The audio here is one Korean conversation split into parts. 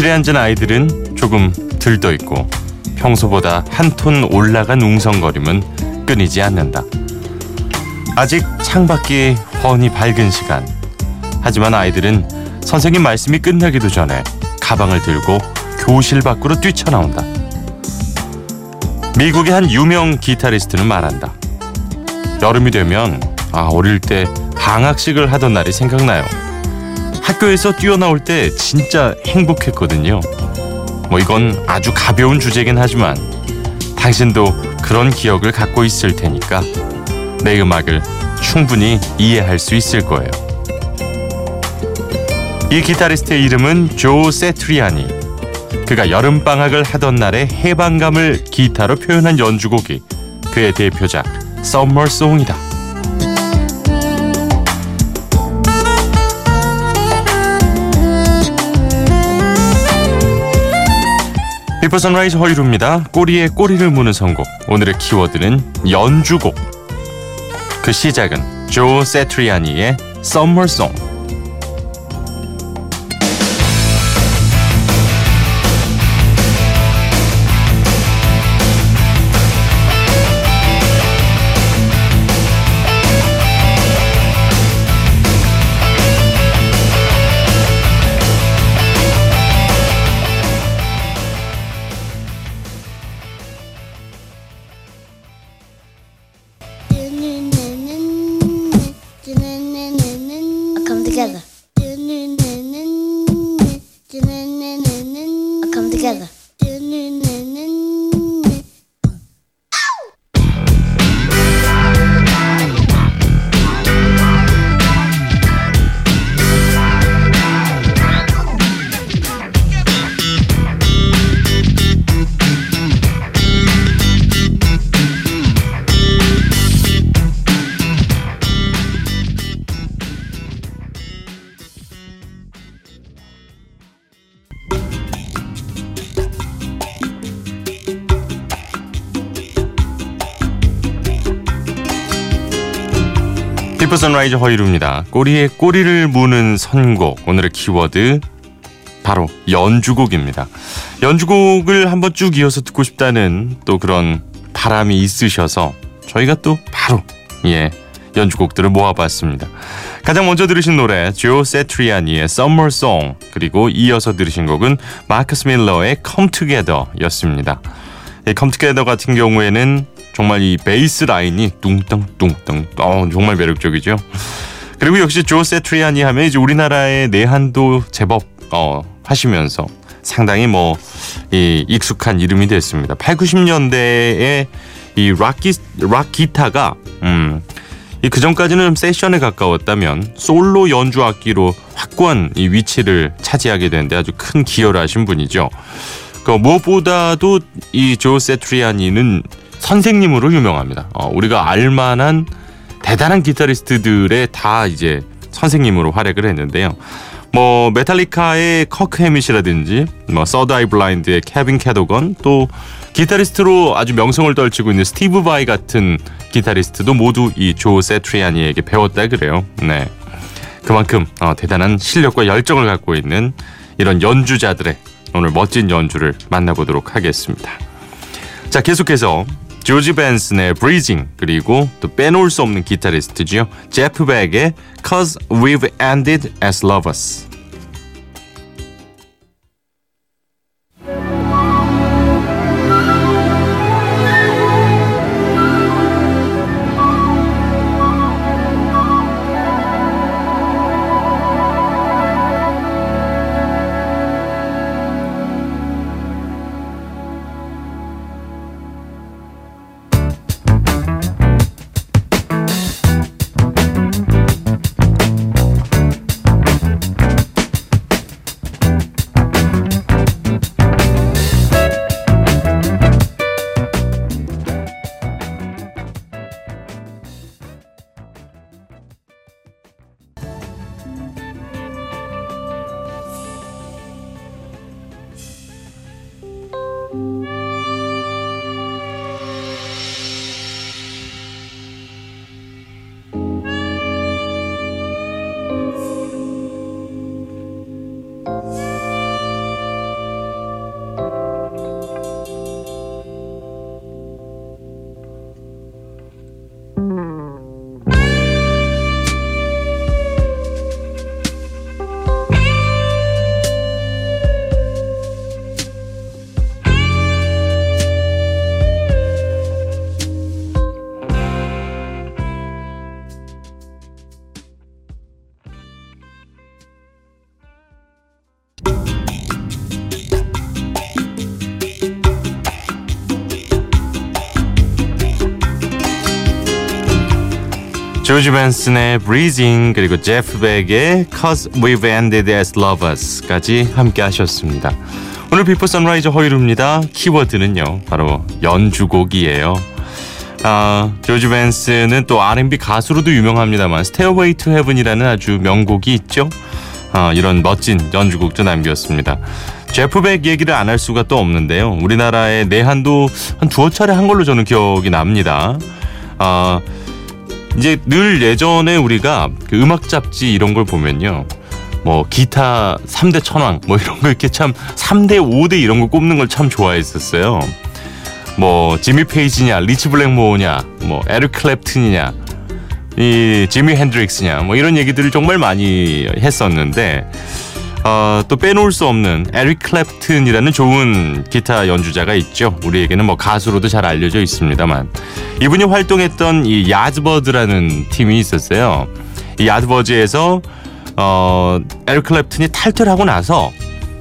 교실에 앉은 아이들은 조금 들떠 있고 평소보다 한 톤 올라간 웅성거림은 끊이지 않는다. 아직 창밖이 훤히 밝은 시간. 하지만 아이들은 선생님 말씀이 끝나기도 전에 가방을 들고 교실 밖으로 뛰쳐나온다. 미국의 한 유명 기타리스트는 말한다. 여름이 되면 아 어릴 때 방학식을 하던 날이 생각나요. 학교에서 뛰어나올 때 진짜 행복했거든요. 뭐 이건 아주 가벼운 주제긴 하지만 당신도 그런 기억을 갖고 있을 테니까 내 음악을 충분히 이해할 수 있을 거예요. 이 기타리스트의 이름은 조 세트리아니. 그가 여름방학을 하던 날의 해방감을 기타로 표현한 연주곡이 그의 대표작 썸머송이다. 비포 선라이즈 허일후입니다. 꼬리에 꼬리를 무는 선곡. 오늘의 키워드는 연주곡. 그 시작은 조 세트리아니의 Summer Song. 선라이즈 허일후입니다. 꼬리에 꼬리를 무는 선곡. 오늘의 키워드 바로 연주곡입니다. 연주곡을 한번 쭉 이어서 듣고 싶다는 또 그런 바람이 있으셔서 저희가 또 바로 예 연주곡들을 모아봤습니다. 가장 먼저 들으신 노래 조 세트리아니의 Summer Song 그리고 이어서 들으신 곡은 마커스 밀러의 Come Together였습니다. 이 Come Together 같은 경우에는 정말 이 베이스 라인이 뚱땅뚱땅 어, 정말 매력적이죠. 그리고 역시 조 세트리아니 하면 이제 우리나라의 내한도 제법 어, 하시면서 상당히 뭐 이 익숙한 이름이 됐습니다. 8, 90년대에 이 락기 락 기타가 음, 그 전까지는 세션에 가까웠다면 솔로 연주 악기로 확고한 이 위치를 차지하게 되는데 아주 큰 기여를 하신 분이죠. 그 무엇보다도 이 조 세트리아니는 선생님으로 유명합니다. 어, 우리가 알만한 대단한 기타리스트들의 다 이제 선생님으로 활약을 했는데요. 뭐 메탈리카의 커크 해밋이라든지 뭐 Third Eye Blind의 케빈 캐도건 또 기타리스트로 아주 명성을 떨치고 있는 스티브 바이 같은 기타리스트도 모두 이 조 세트리아니에게 배웠다 그래요. 네. 그만큼 어, 대단한 실력과 열정을 갖고 있는 이런 연주자들의 오늘 멋진 연주를 만나보도록 하겠습니다. 자, 계속해서 조지 벤슨의 Breathing 그리고 또 빼놓을 수 없는 기타리스트지요. 제프 백의 Cause We've Ended As Lovers 조지 벤슨의 Breezin' 그리고 제프 벡의 Cause We've Ended As Lovers,까지 함께 하셨습니다. 오늘 비포 선라이즈 허일후입니다. 키워드는요 바로 연주곡이에요. 아, 조지 벤슨은 또 R&B 가수로도 유명합니다만 Stairway to Heaven이라는 아주 명곡이 있죠. 아, 이런 멋진 연주곡도 남겼습니다. 제프 벡 얘기를 안 할 수가 또 없는데요. 우리나라의 내한도 한 두어 차례 한 걸로 저는 기억이 납니다. 아, 이제 늘 예전에 우리가 그 음악 잡지 이런 걸 보면요. 뭐 기타 3대 천왕 뭐 이런 거 이렇게 참 3대 5대 이런 거 꼽는 걸 참 좋아했었어요. 뭐 지미 페이지냐, 리치 블랙모어냐, 뭐 에릭 클랩튼이냐, 이 지미 핸드릭스냐, 뭐 이런 얘기들을 정말 많이 했었는데 어, 또 빼놓을 수 없는 에릭 클랩튼이라는 좋은 기타 연주자가 있죠. 우리에게는 뭐 가수로도 잘 알려져 있습니다만 이분이 활동했던 이 야드버드라는 팀이 있었어요. 이 야드버드에서 어, 에릭 클랩튼이 탈퇴하고 나서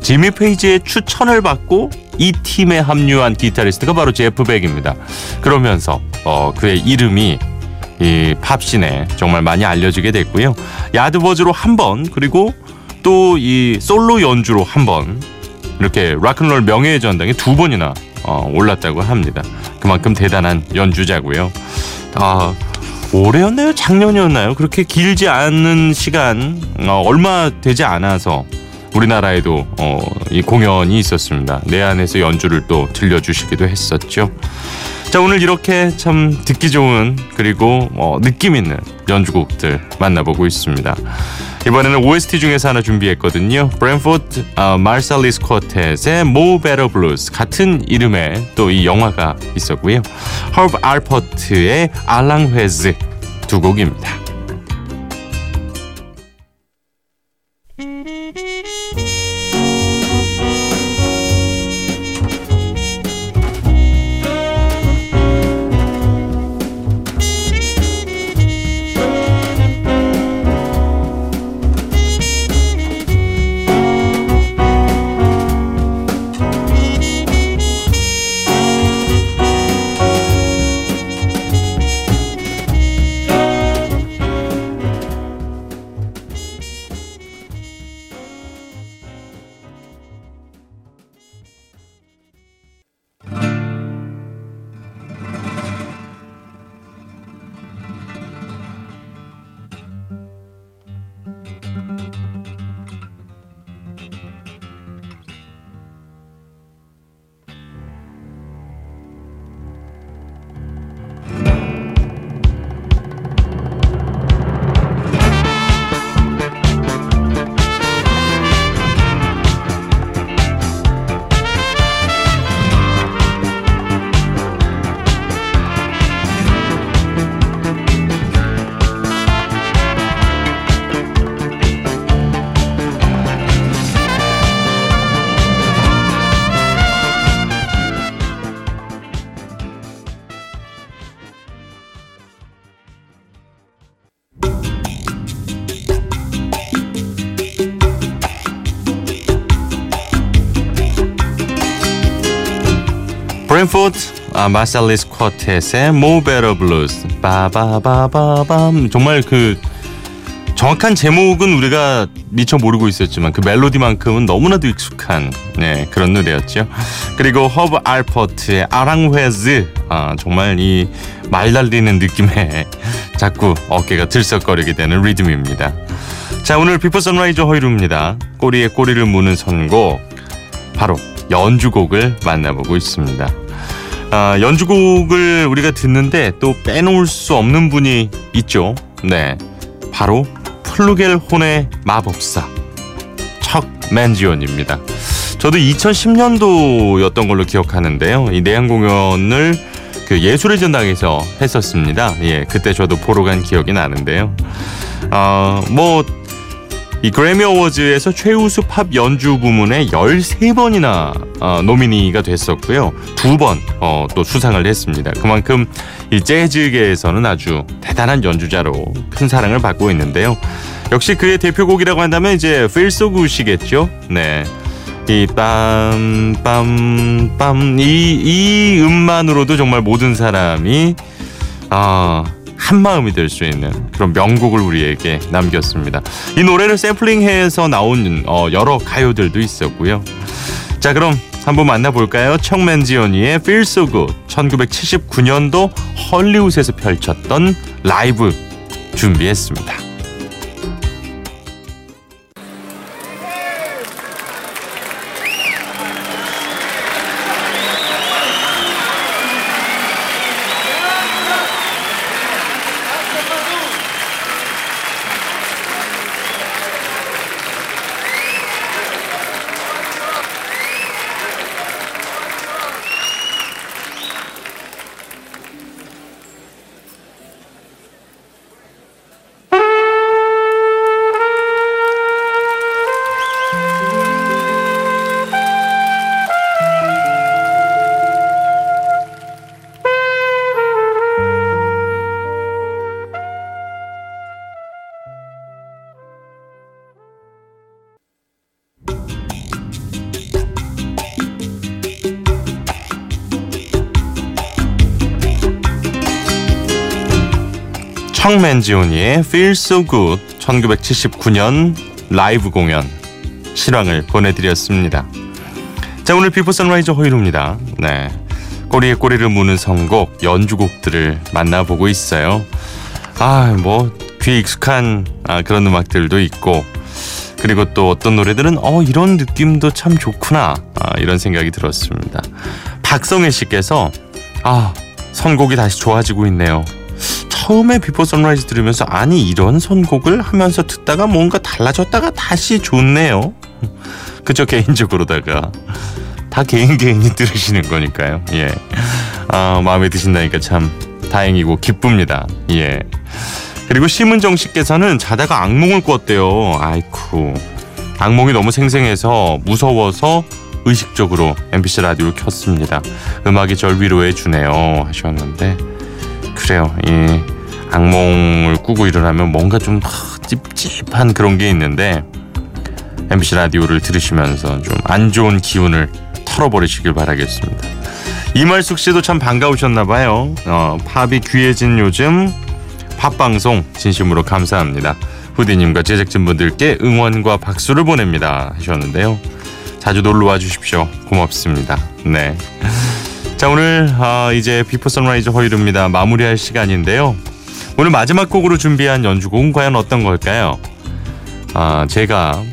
지미 페이지의 추천을 받고 이 팀에 합류한 기타리스트가 바로 제프 백입니다. 그러면서 어, 그의 이름이 이 팝신에 정말 많이 알려지게 됐고요. 야드버즈로 한 번 그리고 또 이 솔로 연주로 한번 이렇게 락큰롤 명예의 전당에 두 번이나 어, 올랐다고 합니다. 그만큼 대단한 연주자고요. 아 올해였나요? 작년이었나요? 그렇게 길지 않은 시간 어, 얼마 되지 않아서 우리나라에도 어, 이 공연이 있었습니다. 내 안에서 연주를 또 들려주시기도 했었죠. 자 오늘 이렇게 참 듣기 좋은 그리고 어, 느낌 있는 연주곡들 만나보고 있습니다. 이번에는 OST 중에서 하나 준비했거든요. 브랜포드 어, 마르살리스 쿼텟의 Mo Better Blues 같은 이름의 또 이 영화가 있었고요. 허브 알퍼트의 알랑회즈 두 곡입니다. 브랜포드 아, 마살리스 쿼텟의 Better Blues 빠바바바밤 정말 그 정확한 제목은 우리가 미처 모르고 있었지만 그 멜로디만큼은 너무나도 익숙한 네, 그런 노래였죠. 그리고 허브 알퍼트의 아랑훼즈 아, 정말 이말 날리는 느낌에 자꾸 어깨가 들썩거리게 되는 리듬입니다. 자 오늘 Before Sunrise 허일후입니다. 꼬리에 꼬리를 무는 선곡 바로 연주곡을 만나보고 있습니다. 아, 연주곡을 우리가 듣는데 또 빼놓을 수 없는 분이 있죠. 네, 바로 플루겔 혼의 마법사 척 맨지온입니다. 저도 2010년도였던 걸로 기억하는데요. 이 내한 공연을 그 예술의 전당에서 했었습니다. 예, 그때 저도 보러 간 기억이 나는데요. 어, 뭐 이 그래미 어워즈에서 최우수 팝 연주 부문에 13번이나 어, 노미니가 됐었고요. 두 번또 어, 수상을 했습니다. 그만큼 이 재즈계에서는 아주 대단한 연주자로 큰 사랑을 받고 있는데요. 역시 그의 대표곡이라고 한다면 이제 Good이겠죠. 네. 이 빰빰빰 이, 이 음만으로도 정말 모든 사람이 아 한 마음이 될 수 있는 그런 명곡을 우리에게 남겼습니다. 이 노래를 샘플링해서 나온 어, 여러 가요들도 있었고요. 자 그럼 한번 만나볼까요? 청맨지언니의 Feel So Good 1979년도 헐리우드에서 펼쳤던 라이브 준비했습니다. 척 맨지오니의 Feel So Good 1979년 라이브 공연 실황을 보내드렸습니다. 자 오늘 Before Sunrise 허일후입니다. 네 꼬리에 꼬리를 무는 선곡 연주곡들을 만나보고 있어요. 아뭐 귀에 익숙한 아, 그런 음악들도 있고 그리고 또 어떤 노래들은 어 이런 느낌도 참 좋구나 아, 이런 생각이 들었습니다. 박성혜 씨께서 아 선곡이 다시 좋아지고 있네요. 처음에 Before Sunrise 들으면서 아니 이런 선곡을 하면서 듣다가 뭔가 달라졌다가 다시 좋네요. 그저 개인적으로다가 다 개인 개인이 들으시는 거니까요. 예. 아, 마음에 드신다니까 참 다행이고 기쁩니다. 예. 그리고 심은정 씨께서는 자다가 악몽을 꿨대요. 아이쿠. 악몽이 너무 생생해서 무서워서 의식적으로 MBC 라디오를 켰습니다. 음악이 절 위로해 주네요 하셨는데 그래요. 예. 악몽을 꾸고 일어나면 뭔가 좀 찝찝한 그런 게 있는데 MBC 라디오를 들으시면서 좀 안 좋은 기운을 털어버리시길 바라겠습니다. 이말숙 씨도 참 반가우셨나 봐요. 어, 팝이 귀해진 요즘 팝방송 진심으로 감사합니다. 후디님과 제작진분들께 응원과 박수를 보냅니다 하셨는데요. 자주 놀러와 주십시오. 고맙습니다. 네. 자 오늘 아, 이제 Before Sunrise 허일후입니다. 마무리할 시간인데요. 오늘 마지막 곡으로 준비한 연주곡은 과연 어떤 걸까요? 아, 제가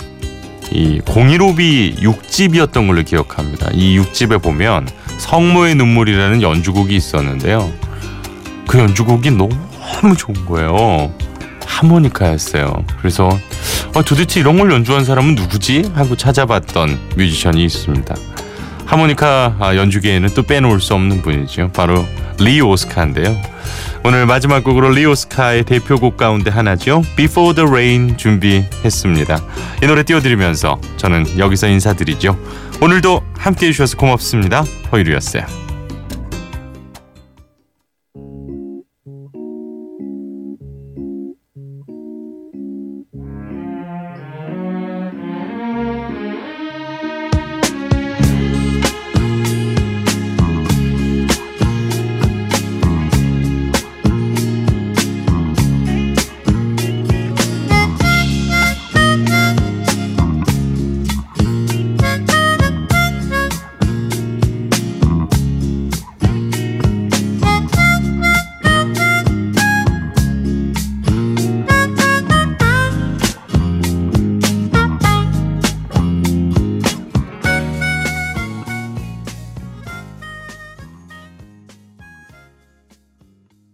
이 공일오비 6집이었던 걸로 기억합니다. 이 6집에 보면 성모의 눈물이라는 연주곡이 있었는데요. 그 연주곡이 너무 좋은 거예요. 하모니카였어요. 그래서 아, 도대체 이런 걸 연주한 사람은 누구지? 하고 찾아봤던 뮤지션이 있습니다. 하모니카 아, 연주계에는 또 빼놓을 수 없는 분이죠. 바로 리 오스카인데요. 오늘 마지막 곡으로 리 오스카의 대표곡 가운데 하나죠. Before the Rain 준비했습니다. 이 노래 띄워드리면서 저는 여기서 인사드리죠. 오늘도 함께해 주셔서 고맙습니다. 허이루였어요.